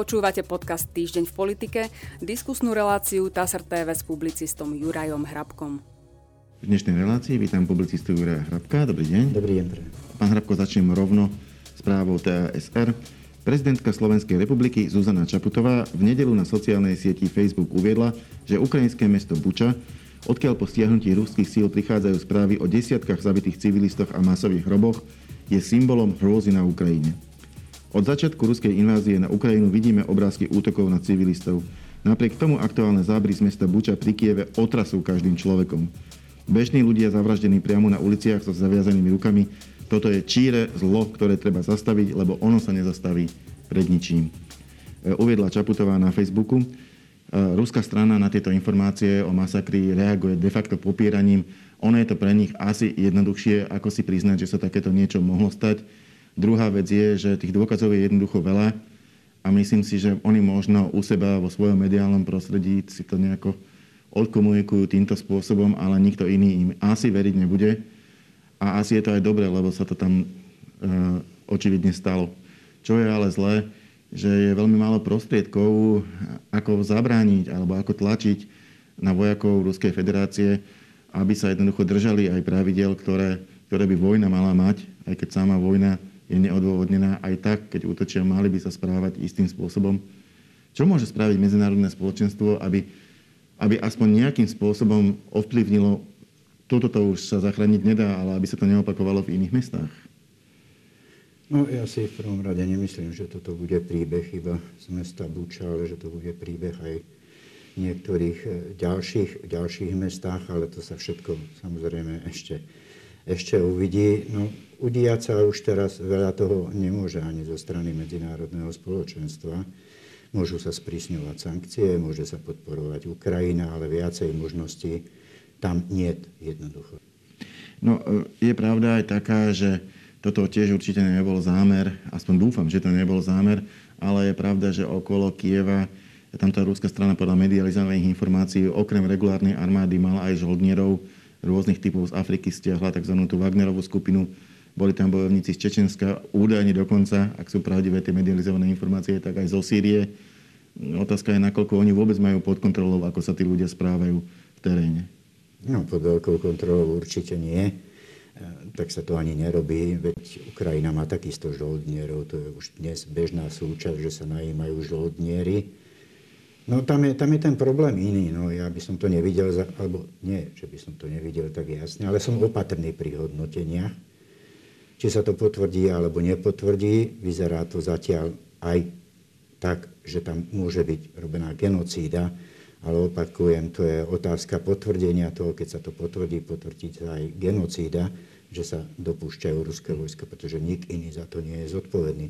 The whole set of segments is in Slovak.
Počúvate podcast Týždeň v politike, diskusnú reláciu TASR TV s publicistom Jurajom Hrabkom. V dnešnej relácii vítam publicistu Juraja Hrabka. Dobrý deň. Dobrý deň. Pán Hrabko, začnem rovno správou TASR. Prezidentka Slovenskej republiky Zuzana Čaputová v nedelu na sociálnej sieti Facebook uviedla, že ukrajinské mesto Buča, odkiaľ po stiahnutí ruských síl prichádzajú správy o desiatkách zabitých civilistoch a masových hroboch, je symbolom hrôzy na Ukrajine. Od začiatku ruskej invázie na Ukrajinu vidíme obrázky útokov na civilistov. Napriek tomu aktuálne zábry z mesta Buča pri Kieve otrasú každým človekom. Bežní ľudia zavraždení priamo na uliciach so zaviazanými rukami. Toto je číre zlo, ktoré treba zastaviť, lebo ono sa nezastaví pred ničím. E, uviedla Čaputová na Facebooku. E, ruská strana na tieto informácie o masakri reaguje de facto popieraním. Ono je to pre nich asi jednoduchšie, ako si priznať, že sa takéto niečo mohlo stať Druhá vec je, že tých dôkazov je jednoducho veľa a myslím si, že oni možno u seba vo svojom mediálnom prostredí si to nejako odkomunikujú týmto spôsobom, ale nikto iný im asi veriť nebude. A asi je to aj dobre, lebo sa to tam e, očividne stalo. Čo je ale zlé, že je veľmi málo prostriedkov, ako zabrániť alebo ako tlačiť na vojakov Ruskej federácie, aby sa jednoducho držali aj pravidel, ktoré, ktoré by vojna mala mať, aj keď sama vojna je neodôvodnená aj tak, keď útočia, mali by sa správať istým spôsobom. Čo môže spraviť medzinárodné spoločenstvo, aby, aby aspoň nejakým spôsobom ovplyvnilo, toto to už sa zachrániť nedá, ale aby sa to neopakovalo v iných mestách? No ja si v prvom rade nemyslím, že toto bude príbeh iba z mesta Buča, ale že to bude príbeh aj v niektorých eh, ďalších, ďalších mestách, ale to sa všetko samozrejme ešte, ešte uvidí. No, udiať sa už teraz veľa toho nemôže ani zo strany medzinárodného spoločenstva. Môžu sa sprísňovať sankcie, môže sa podporovať Ukrajina, ale viacej možností tam nie jednoducho. No, e, je pravda aj taká, že toto tiež určite nebol zámer, aspoň dúfam, že to nebol zámer, ale je pravda, že okolo Kieva tam tá rúska strana podľa medializovaných informácií okrem regulárnej armády mala aj žoldnierov rôznych typov z Afriky, stiahla tzv. tú Wagnerovú skupinu, boli tam bojovníci z Čečenska, údajne dokonca, ak sú pravdivé tie medializované informácie, tak aj zo Sýrie. Otázka je, nakoľko oni vôbec majú pod kontrolou, ako sa tí ľudia správajú v teréne. No, pod veľkou kontrolou určite nie. E, tak sa to ani nerobí, veď Ukrajina má takisto žoldnierov, to je už dnes bežná súčasť, že sa najímajú žoldnieri. No tam je, tam je ten problém iný, no ja by som to nevidel, alebo nie, že by som to nevidel tak jasne, ale som opatrný pri hodnoteniach či sa to potvrdí alebo nepotvrdí, vyzerá to zatiaľ aj tak, že tam môže byť robená genocída, ale opakujem, to je otázka potvrdenia toho, keď sa to potvrdí, potvrdí sa aj genocída, že sa dopúšťajú ruské vojska, pretože nik iný za to nie je zodpovedný.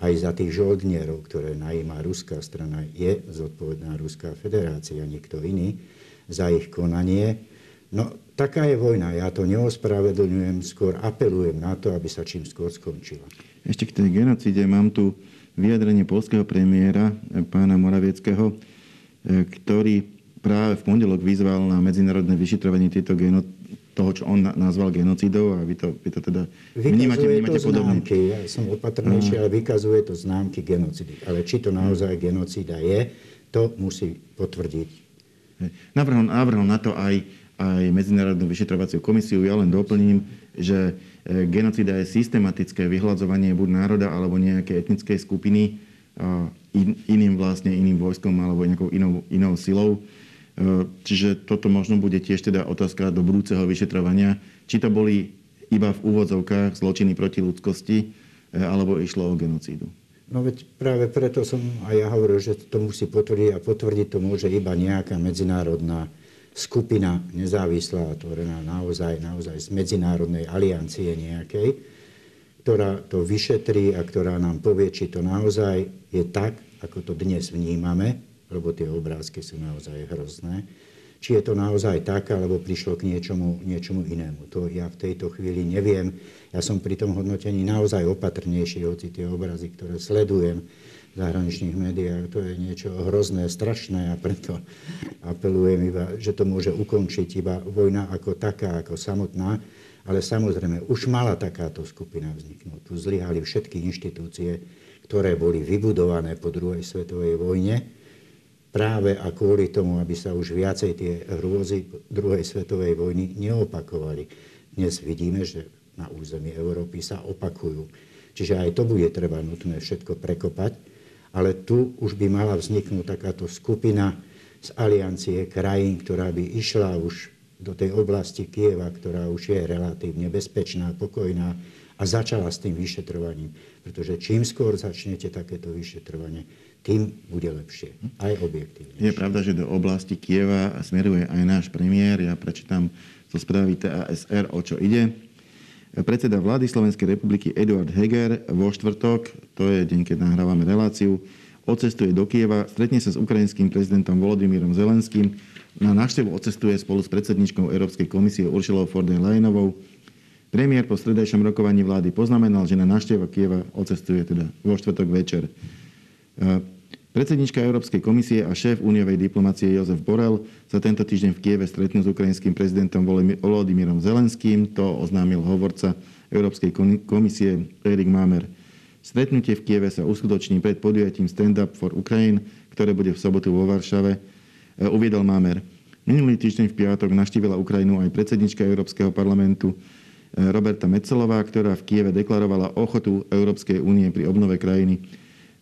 Aj za tých žoldnierov, ktoré najíma ruská strana, je zodpovedná Ruská federácia, nikto iný za ich konanie. No, taká je vojna. Ja to neospravedlňujem, skôr apelujem na to, aby sa čím skôr skončila. Ešte k tej genocíde mám tu vyjadrenie polského premiéra, eh, pána Moravieckého, eh, ktorý práve v pondelok vyzval na medzinárodné vyšetrovanie tieto geno, toho, čo on nazval genocidou a vy to, vy to teda vnímate, vnímate to podobne. Známky, ja som opatrnejší, ale vykazuje to známky genocidy. Ale či to naozaj genocida je, to musí potvrdiť. Navrhol, navrhol na to aj aj Medzinárodnú vyšetrovaciu komisiu. Ja len doplním, že e, genocida je systematické vyhľadzovanie buď národa alebo nejakej etnickej skupiny iným vlastne iným vojskom alebo nejakou inou, inou silou. E, čiže toto možno bude tiež teda otázka do budúceho vyšetrovania, či to boli iba v úvodzovkách zločiny proti ľudskosti, e, alebo išlo o genocídu. No veď práve preto som aj ja hovoril, že to musí potvrdiť a potvrdiť to môže iba nejaká medzinárodná skupina nezávislá, tvorená naozaj, naozaj z medzinárodnej aliancie nejakej, ktorá to vyšetrí a ktorá nám povie, či to naozaj je tak, ako to dnes vnímame, lebo tie obrázky sú naozaj hrozné, či je to naozaj tak, alebo prišlo k niečomu, niečomu inému. To ja v tejto chvíli neviem. Ja som pri tom hodnotení naozaj opatrnejší, hoci tie obrazy, ktoré sledujem, zahraničných médiách. To je niečo hrozné, strašné a preto apelujem iba, že to môže ukončiť iba vojna ako taká, ako samotná. Ale samozrejme, už mala takáto skupina vzniknúť. Tu zlyhali všetky inštitúcie, ktoré boli vybudované po druhej svetovej vojne, práve a kvôli tomu, aby sa už viacej tie hrôzy druhej svetovej vojny neopakovali. Dnes vidíme, že na území Európy sa opakujú. Čiže aj to bude treba nutné všetko prekopať, ale tu už by mala vzniknúť takáto skupina z aliancie krajín, ktorá by išla už do tej oblasti Kieva, ktorá už je relatívne bezpečná, pokojná a začala s tým vyšetrovaním. Pretože čím skôr začnete takéto vyšetrovanie, tým bude lepšie, aj objektívne. Je pravda, že do oblasti Kieva smeruje aj náš premiér. Ja prečítam zo správy TASR, o čo ide. Predseda vlády Slovenskej republiky Eduard Heger vo štvrtok, to je deň, keď nahrávame reláciu, odcestuje do Kieva, stretne sa s ukrajinským prezidentom Volodymyrom Zelenským, na návštevu odcestuje spolu s predsedničkou Európskej komisie Uršilou von der. Premiér po stredajšom rokovaní vlády poznamenal, že na návšteva Kieva odcestuje teda vo štvrtok večer. E, predsednička Európskej komisie a šéf úniovej diplomácie Jozef Borel sa tento týždeň v Kieve stretnú s ukrajinským prezidentom Volodymyrom Zelenským. To oznámil hovorca Európskej komisie Erik Mamer. Stretnutie v Kieve sa uskutoční pred podujatím Stand Up for Ukraine, ktoré bude v sobotu vo Varšave E, uviedol Mámer. Minulý týždeň v piatok naštívila Ukrajinu aj predsednička Európskeho parlamentu e, Roberta Metzelová, ktorá v Kieve deklarovala ochotu Európskej únie pri obnove krajiny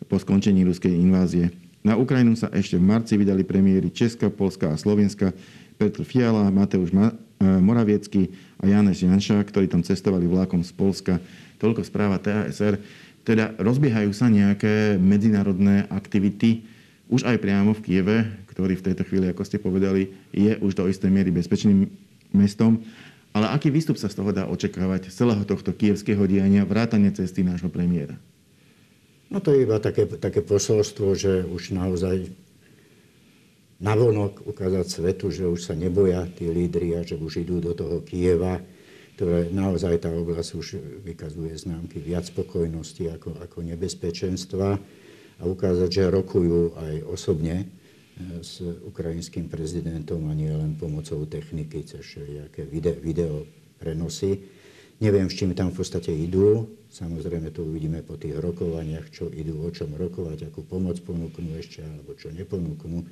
po skončení ruskej invázie. Na Ukrajinu sa ešte v marci vydali premiéry Česka, Polska a Slovenska Petr Fiala, Mateusz e, Moraviecký a Janeš Janša, ktorí tam cestovali vlákom z Polska. Toľko správa TASR. Teda rozbiehajú sa nejaké medzinárodné aktivity, už aj priamo v Kieve, ktorý v tejto chvíli, ako ste povedali, je už do istej miery bezpečným mestom. Ale aký výstup sa z toho dá očakávať z celého tohto kievského diania, vrátane cesty nášho premiéra? No to je iba také, také posolstvo, že už naozaj navonok ukázať svetu, že už sa neboja tí lídry a že už idú do toho Kieva, ktoré naozaj tá oblasť už vykazuje známky viac spokojnosti ako, ako nebezpečenstva a ukázať, že rokujú aj osobne s ukrajinským prezidentom a nie len pomocou techniky, cez nejaké video, video prenosy. Neviem, s čím tam v podstate idú. Samozrejme to uvidíme po tých rokovaniach, čo idú, o čom rokovať, akú pomoc ponúknú ešte, alebo čo neponúknú,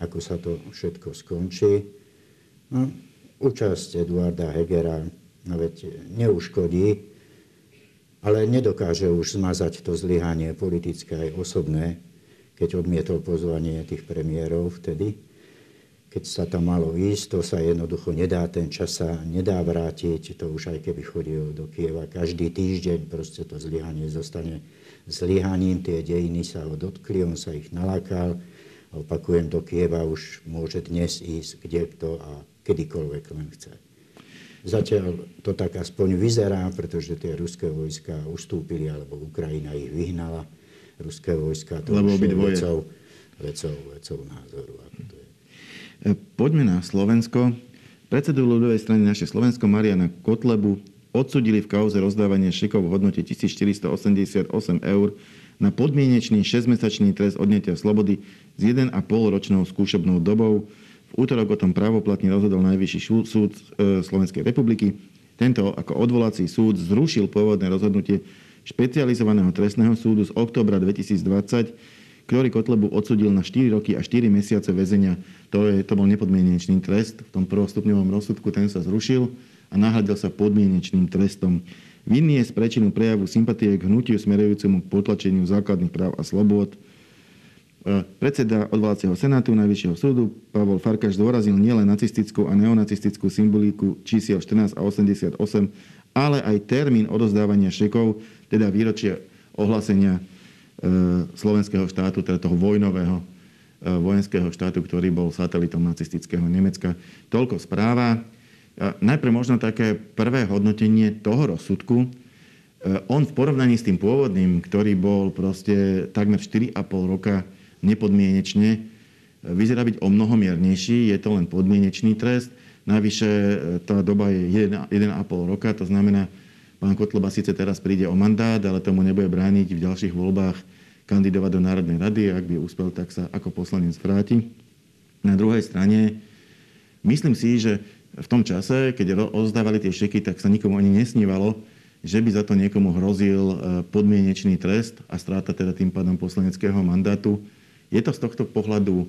ako sa to všetko skončí. No, účasť Eduarda Hegera no veď neuškodí, ale nedokáže už zmazať to zlyhanie politické aj osobné, keď odmietol pozvanie tých premiérov vtedy. Keď sa tam malo ísť, to sa jednoducho nedá, ten čas sa nedá vrátiť, to už aj keby chodil do Kieva. Každý týždeň proste to zlyhanie zostane zlyhaním, tie dejiny sa ho dotkli, on sa ich nalákal. Opakujem, do Kieva už môže dnes ísť kde kto a kedykoľvek len chce. Zatiaľ to tak aspoň vyzerá, pretože tie ruské vojska ustúpili, alebo Ukrajina ich vyhnala ruské vojska. To Lebo je vecou, vecou, vecou názoru. Ako to je. Poďme na Slovensko. Predsedu ľudovej strany naše Slovensko Mariana Kotlebu odsudili v kauze rozdávania šekov v hodnote 1488 eur na podmienečný 6-mesačný trest odnetia slobody s 1,5 ročnou skúšobnou dobou. V útorok o tom právoplatne rozhodol Najvyšší súd e, Slovenskej republiky. Tento ako odvolací súd zrušil pôvodné rozhodnutie špecializovaného trestného súdu z oktobra 2020, ktorý Kotlebu odsudil na 4 roky a 4 mesiace väzenia. To, je, to bol nepodmienečný trest. V tom prvostupňovom rozsudku ten sa zrušil a nahradil sa podmienečným trestom. Vinný je z prečinu prejavu sympatie k hnutiu smerujúcemu k potlačeniu základných práv a slobôd. E, predseda odvolacieho senátu Najvyššieho súdu Pavol Farkáš zdôrazil nielen nacistickú a neonacistickú symboliku čísiel 14 a 88, ale aj termín odozdávania šekov teda výročie ohlásenia slovenského štátu, teda toho vojnového e, vojenského štátu, ktorý bol satelitom nacistického Nemecka. Toľko správa. Najprv možno také prvé hodnotenie toho rozsudku. On v porovnaní s tým pôvodným, ktorý bol proste takmer 4,5 roka nepodmienečne, vyzerá byť o mnoho miernejší. Je to len podmienečný trest. Navyše tá doba je 1,5 roka, to znamená, Pán Kotleba síce teraz príde o mandát, ale tomu nebude brániť v ďalších voľbách kandidovať do Národnej rady. Ak by úspel, tak sa ako poslanec vráti. Na druhej strane, myslím si, že v tom čase, keď rozdávali tie šeky, tak sa nikomu ani nesnívalo, že by za to niekomu hrozil podmienečný trest a stráta teda tým pádom poslaneckého mandátu. Je to z tohto pohľadu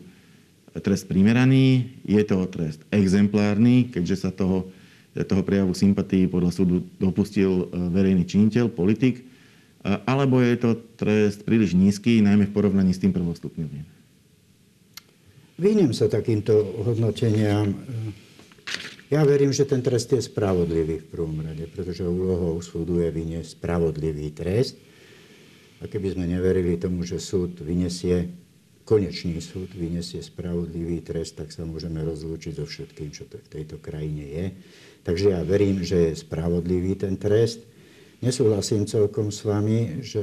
trest primeraný, je to trest exemplárny, keďže sa toho, toho prejavu sympatí podľa súdu dopustil e, verejný činiteľ, politik, alebo je to trest príliš nízky, najmä v porovnaní s tým prvostupňovým? Vyhnem sa takýmto hodnoteniam. Ja verím, že ten trest je spravodlivý v prvom rade, pretože úlohou súdu je vyniesť spravodlivý trest. A keby sme neverili tomu, že súd vyniesie konečný súd vyniesie spravodlivý trest, tak sa môžeme rozlúčiť so všetkým, čo to v tejto krajine je. Takže ja verím, že je spravodlivý ten trest. Nesúhlasím celkom s vami, že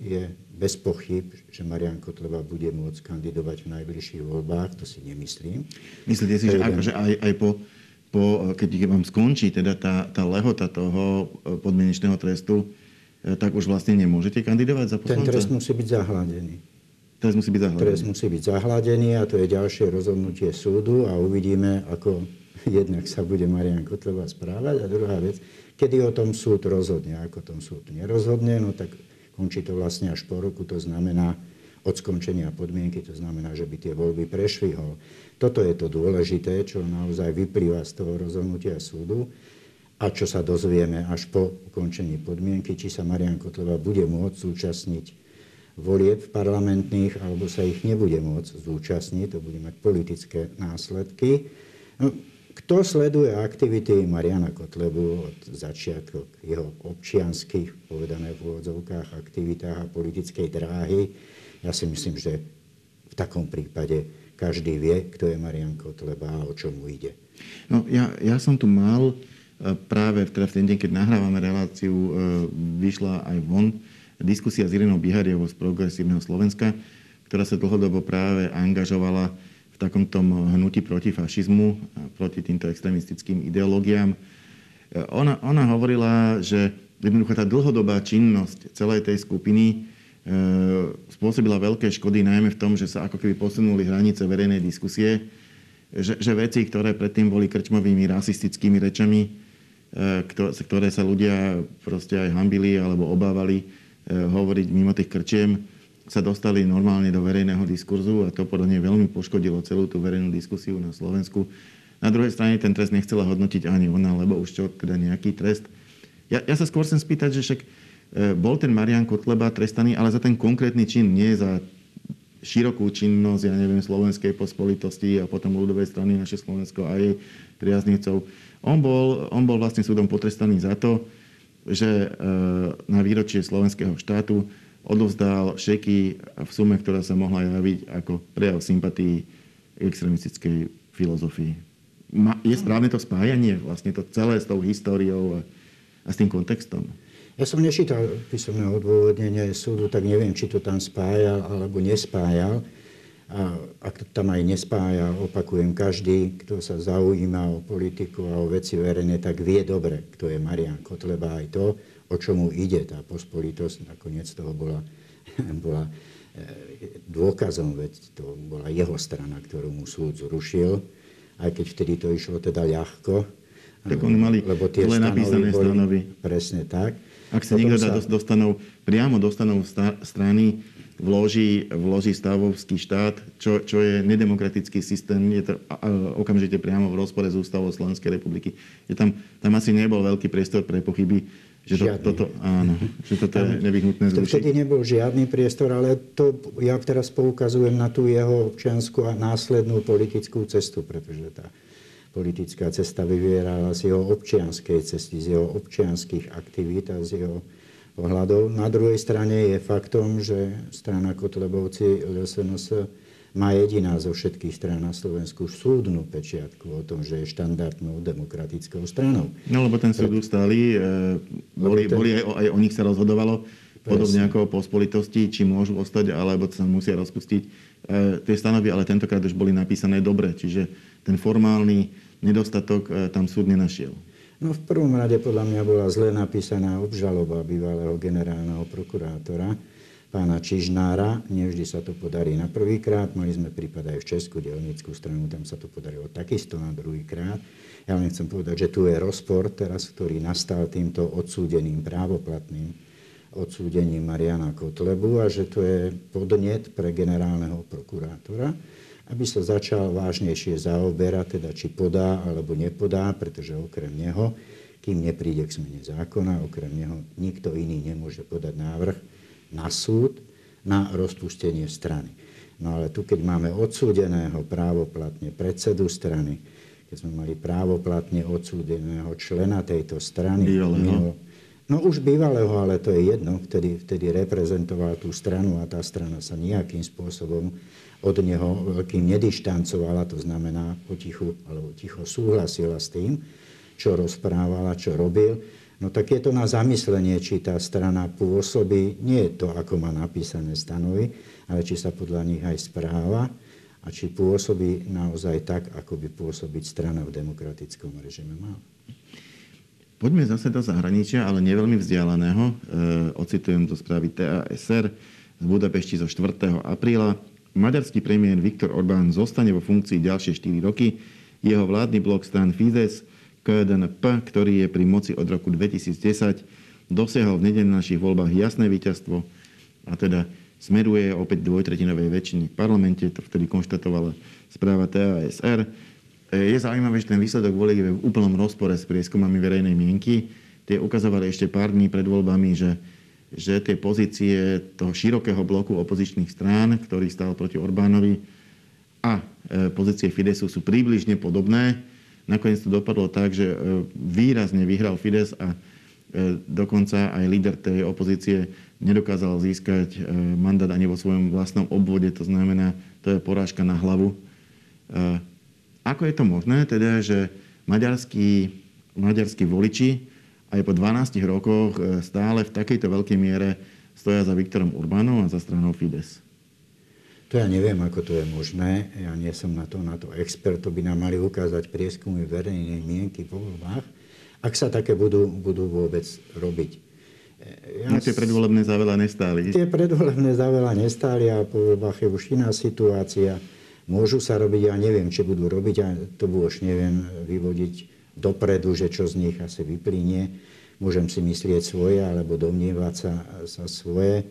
je bez pochyb, že Marian Kotleba bude môcť kandidovať v najbližších voľbách. To si nemyslím. Myslíte si, že, jeden... že aj, aj po, po, keď vám skončí teda tá, tá lehota toho e, podmienečného trestu, e, tak už vlastne nemôžete kandidovať za poslanca? Ten trest musí byť zahladený. Trest musí byť zahladený. Trest musí byť zahladený a to je ďalšie rozhodnutie súdu a uvidíme, ako jednak sa bude Marian Kotleba správať a druhá vec, kedy o tom súd rozhodne. Ako tom súd nerozhodne, no tak končí to vlastne až po roku, to znamená od skončenia podmienky, to znamená, že by tie voľby prešli ho. Toto je to dôležité, čo naozaj vyplýva z toho rozhodnutia súdu a čo sa dozvieme až po ukončení podmienky, či sa Marian Kotleba bude môcť zúčastniť volieb parlamentných, alebo sa ich nebude môcť zúčastniť, to bude mať politické následky. No, kto sleduje aktivity Mariana Kotlebu od začiatku jeho občianských, povedané v úvodzovkách, aktivitách a politickej dráhy, ja si myslím, že v takom prípade každý vie, kto je Marian Kotleba a o čom mu ide. No, ja, ja som tu mal e, práve teda v ten deň, keď nahrávame reláciu, e, vyšla aj von diskusia s Irinou Bihariovou z Progresívneho Slovenska, ktorá sa dlhodobo práve angažovala v takomto hnutí proti fašizmu proti týmto extremistickým ideológiám. Ona, ona hovorila, že jednoducho tá dlhodobá činnosť celej tej skupiny e, spôsobila veľké škody najmä v tom, že sa ako keby posunuli hranice verejnej diskusie, že, že veci, ktoré predtým boli krčmovými rasistickými rečami, e, ktoré sa ľudia proste aj hambili alebo obávali, Eh, hovoriť mimo tých krčiem, sa dostali normálne do verejného diskurzu a to podľa nej veľmi poškodilo celú tú verejnú diskusiu na Slovensku. Na druhej strane ten trest nechcela hodnotiť ani ona, lebo už čo, teda nejaký trest. Ja, ja sa skôr chcem spýtať, že však eh, bol ten Marian Kotleba trestaný, ale za ten konkrétny čin, nie za širokú činnosť, ja neviem, slovenskej pospolitosti a potom ľudovej strany naše Slovensko a jej priaznivcov. On bol, on bol vlastne súdom potrestaný za to, že e, na výročie slovenského štátu odovzdal šeky v sume, ktorá sa mohla javiť ako prejav sympatí extremistickej filozofii. Je správne to spájanie, vlastne to celé s tou históriou a, a s tým kontextom? Ja som nečítal písomné odôvodnenie súdu, tak neviem, či to tam spájal alebo nespájal. A ak to tam aj nespája, opakujem, každý, kto sa zaujíma o politiku a o veci verejné, tak vie dobre, kto je Marian Kotleba aj to, o čomu ide tá pospolitosť. Nakoniec toho bola, bola e, dôkazom, veď to bola jeho strana, ktorú mu súd zrušil, aj keď vtedy to išlo teda ľahko. Tak oni mali lebo tie zle napísané boli, stanovy. Presne tak. Ak sa niekto sa... dostanú, priamo dostanú strany, vloží, vloží stavovský štát, čo, čo je nedemokratický systém, je to okamžite priamo v rozpore s ústavou Slovenskej republiky. Je tam, tam asi nebol veľký priestor pre pochyby, že to, toto, áno, že toto je nevyhnutné zrušiť. Vtedy nebol žiadny priestor, ale to ja teraz poukazujem na tú jeho občianskú a následnú politickú cestu, pretože tá politická cesta vyvierala z jeho občianskej cesty, z jeho občianských aktivít a z jeho pohľadov. Na druhej strane je faktom, že strana Kotlebovci LSNS má jediná zo všetkých strán na Slovensku súdnu pečiatku o tom, že je štandardnou demokratickou stranou. No lebo ten súd ustáli, e, boli, ten... boli aj, aj o nich sa rozhodovalo, Presne. podobne ako o pospolitosti, či môžu ostať, alebo sa musia rozpustiť. E, tie stanovy ale tentokrát už boli napísané dobre, čiže ten formálny nedostatok e, tam súd nenašiel. No v prvom rade podľa mňa bola zle napísaná obžaloba bývalého generálneho prokurátora, pána Čižnára. Nevždy sa to podarí na prvýkrát. Mali sme prípad aj v Česku, delnickú stranu, tam sa to podarilo takisto na druhýkrát. Ja len chcem povedať, že tu je rozpor teraz, ktorý nastal týmto odsúdeným právoplatným odsúdením Mariana Kotlebu a že to je podnet pre generálneho prokurátora, aby sa začal vážnejšie zaoberať, teda či podá alebo nepodá, pretože okrem neho, kým nepríde k zmene zákona, okrem neho nikto iný nemôže podať návrh na súd na rozpustenie strany. No ale tu, keď máme odsúdeného právoplatne predsedu strany, keď sme mali právoplatne odsúdeného člena tejto strany, bývalého. no už bývalého, ale to je jedno, vtedy, vtedy reprezentoval tú stranu a tá strana sa nejakým spôsobom od neho veľkým nedištancovala, to znamená potichu, alebo ticho súhlasila s tým, čo rozprávala, čo robil No tak je to na zamyslenie, či tá strana pôsobí, nie je to, ako má napísané stanovy, ale či sa podľa nich aj správa a či pôsobí naozaj tak, ako by pôsobiť strana v demokratickom režime mala. Poďme zase do zahraničia, ale neveľmi vzdialeného. E, ocitujem zo správy TASR z Budapešti zo 4. apríla. Maďarský premiér Viktor Orbán zostane vo funkcii ďalšie 4 roky. Jeho vládny blok stan Fidesz KDNP, ktorý je pri moci od roku 2010, dosiahol v nedelných voľbách jasné víťazstvo a teda smeruje opäť dvojtretinovej väčšiny v parlamente, to vtedy konštatovala správa TASR. Je zaujímavé, že ten výsledok volieb v úplnom rozpore s prieskumami verejnej mienky. Tie ukazovali ešte pár dní pred voľbami, že, že tie pozície toho širokého bloku opozičných strán, ktorý stál proti Orbánovi, a e, pozície Fidesu sú približne podobné Nakoniec to dopadlo tak, že e, výrazne vyhral Fides a e, dokonca aj líder tej opozície nedokázal získať e, mandát ani vo svojom vlastnom obvode, to znamená, to je porážka na hlavu. Ako je to možné, teda, že maďarskí, maďarskí voliči aj po 12 rokoch stále v takejto veľkej miere stoja za Viktorom Urbánom a za stranou Fides? To ja neviem, ako to je možné. Ja nie som na to, na to expert. To by nám mali ukázať prieskumy verejnej mienky po voľbách, ak sa také budú, budú vôbec robiť. Ja no, tie predvolebné záveľa nestáli. Tie predvolebné záveľa nestáli a po voľbách je už iná situácia. Môžu sa robiť, ja neviem, či budú robiť, a to už neviem vyvodiť dopredu, že čo z nich asi vyplynie. Môžem si myslieť svoje, alebo domnievať sa, sa svoje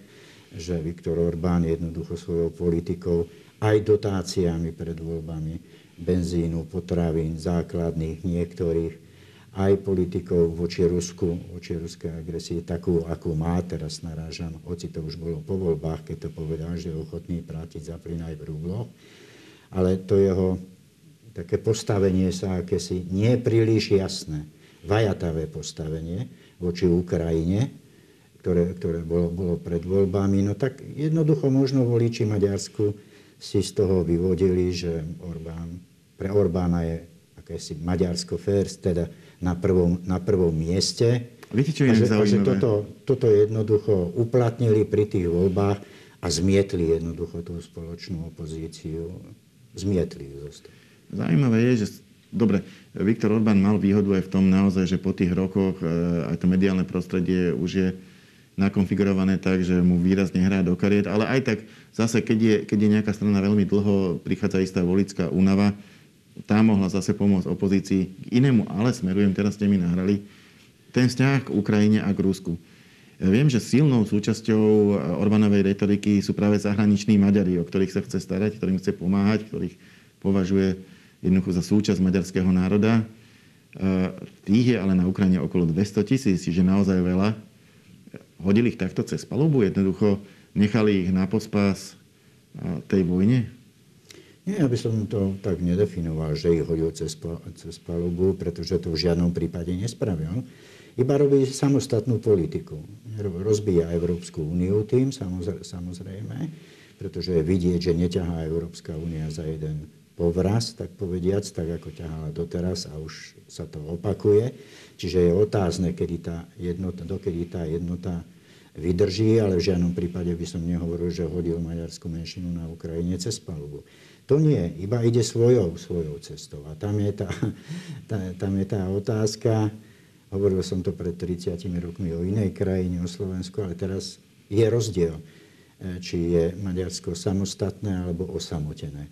že Viktor Orbán jednoducho svojou politikou aj dotáciami pred voľbami benzínu, potravín, základných niektorých, aj politikou voči Rusku, voči ruskej agresii, takú, akú má, teraz narážam, hoci to už bolo po voľbách, keď to povedal, že je ochotný platiť za plyn aj v rubloch. Ale to jeho také postavenie sa akési nie príliš jasné, vajatavé postavenie voči Ukrajine, ktoré, ktoré bolo, bolo pred voľbami, no tak jednoducho možno voliči Maďarsku si z toho vyvodili, že Orbán, pre Orbána je akési Maďarsko first, teda na prvom, na prvom mieste. Viete, čo je a že, a že toto, toto jednoducho uplatnili pri tých voľbách a zmietli jednoducho tú spoločnú opozíciu. Zmietli ju. Zaujímavé je, že dobre, Viktor Orbán mal výhodu aj v tom naozaj, že po tých rokoch e, aj to mediálne prostredie už je nakonfigurované tak, že mu výrazne hrá do kariet, ale aj tak zase, keď je, keď je nejaká strana veľmi dlho, prichádza istá volická únava, tá mohla zase pomôcť opozícii k inému, ale smerujem, teraz ste mi nahrali, ten vzťah k Ukrajine a k Rusku. Viem, že silnou súčasťou Orbánovej retoriky sú práve zahraniční Maďari, o ktorých sa chce starať, ktorým chce pomáhať, ktorých považuje jednoducho za súčasť maďarského národa. Tých je ale na Ukrajine okolo 200 tisíc, čiže naozaj veľa hodili ich takto cez palubu? Jednoducho nechali ich na pospas tej vojne? Nie, ja by som to tak nedefinoval, že ich hodil cez, cez palubu, pretože to v žiadnom prípade nespravil. Iba robí samostatnú politiku. Rozbíja Európsku úniu tým, samozrejme, pretože vidieť, že neťahá Európska únia za jeden povraz, tak povediac, tak ako ťahala doteraz a už sa to opakuje. Čiže je otázne, kedy tá jednota, dokedy tá jednota vydrží, ale v žiadnom prípade by som nehovoril, že hodil maďarskú menšinu na Ukrajine cez palubu. To nie, iba ide svojou, svojou cestou. A tam je tá, tá, tam je tá otázka, hovoril som to pred 30 rokmi o inej krajine, o Slovensku, ale teraz je rozdiel. či je Maďarsko samostatné alebo osamotené.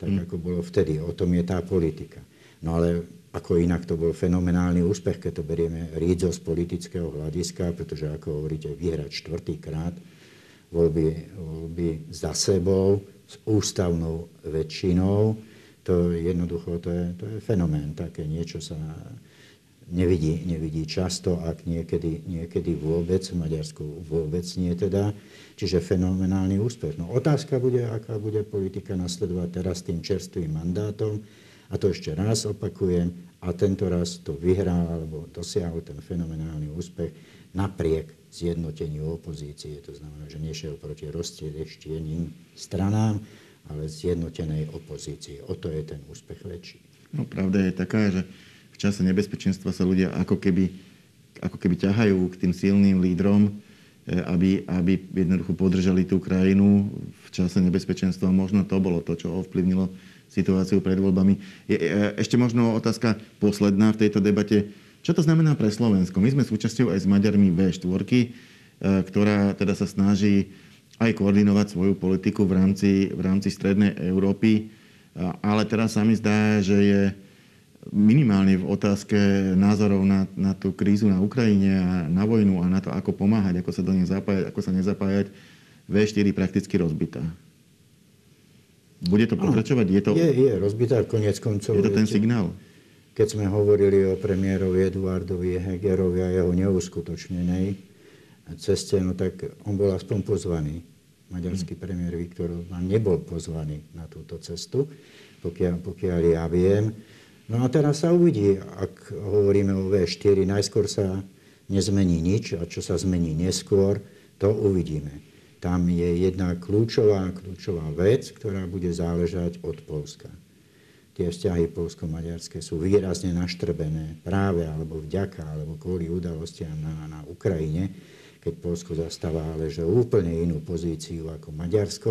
Tak hmm. ako bolo vtedy. O tom je tá politika. No ale ako inak to bol fenomenálny úspech, keď to berieme rídzo z politického hľadiska, pretože ako hovoríte, vyhrať štvrtýkrát voľby, voľby za sebou s ústavnou väčšinou, to jednoducho, to je, to je fenomén. Také niečo sa nevidí, nevidí často, ak niekedy, niekedy vôbec, v Maďarsku vôbec nie teda. Čiže fenomenálny úspech. No otázka bude, aká bude politika nasledovať teraz tým čerstvým mandátom, a to ešte raz opakujem, a tento raz to vyhral alebo dosiahol ten fenomenálny úspech napriek zjednoteniu opozície. To znamená, že nešiel proti roztriešteným stranám, ale zjednotenej opozície. O to je ten úspech väčší. No pravda je taká, že v čase nebezpečenstva sa ľudia ako keby, ako keby ťahajú k tým silným lídrom, aby, aby jednoducho podržali tú krajinu v čase nebezpečenstva. Možno to bolo to, čo ovplyvnilo situáciu pred voľbami. Je, ešte možno otázka posledná v tejto debate. Čo to znamená pre Slovensko? My sme súčasťou aj s Maďarmi V4, e, ktorá teda sa snaží aj koordinovať svoju politiku v rámci, v rámci Strednej Európy. Ale teraz sa mi zdá, že je minimálne v otázke názorov na, na tú krízu na Ukrajine a na vojnu a na to, ako pomáhať, ako sa do nej zapájať, ako sa nezapájať, V4 prakticky rozbitá. Bude to pokračovať? Je, to... je, je rozbitá konec koncov. Je to ten signál? Keď sme hovorili o premiérovi Eduardovi Hegerovi a jeho neuskutočnenej ceste, no tak on bol aspoň pozvaný. Maďarský premiér Viktor Orbán nebol pozvaný na túto cestu, pokiaľ, pokiaľ ja viem. No a teraz sa uvidí, ak hovoríme o V4, najskôr sa nezmení nič a čo sa zmení neskôr, to uvidíme. Tam je jedna kľúčová, kľúčová vec, ktorá bude záležať od Polska. Tie vzťahy polsko-maďarské sú výrazne naštrbené práve alebo vďaka alebo kvôli udalostiam na, na Ukrajine, keď Polsko zastáva ale že úplne inú pozíciu ako Maďarsko.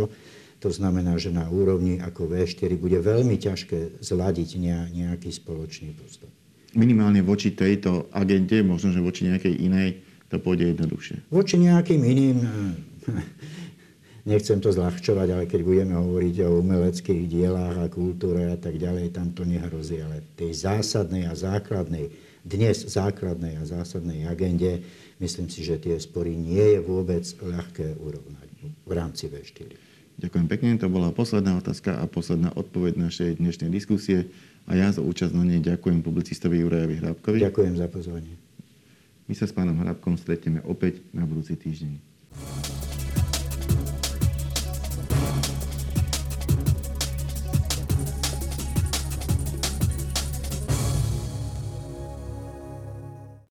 To znamená, že na úrovni ako V4 bude veľmi ťažké zladiť nejaký spoločný postoj. Minimálne voči tejto agente, možno, že voči nejakej inej, to pôjde jednoduchšie. Voči nejakým iným nechcem to zľahčovať, ale keď budeme hovoriť o umeleckých dielách a kultúre a tak ďalej, tam to nehrozí. Ale tej zásadnej a základnej, dnes základnej a zásadnej agende, myslím si, že tie spory nie je vôbec ľahké urovnať v rámci V4. Ďakujem pekne, to bola posledná otázka a posledná odpoveď našej dnešnej diskusie. A ja za účasť na nej ďakujem publicistovi Jurajovi Hrábkovi. Ďakujem za pozvanie. My sa s pánom Hrabkom stretneme opäť na budúci týždeň.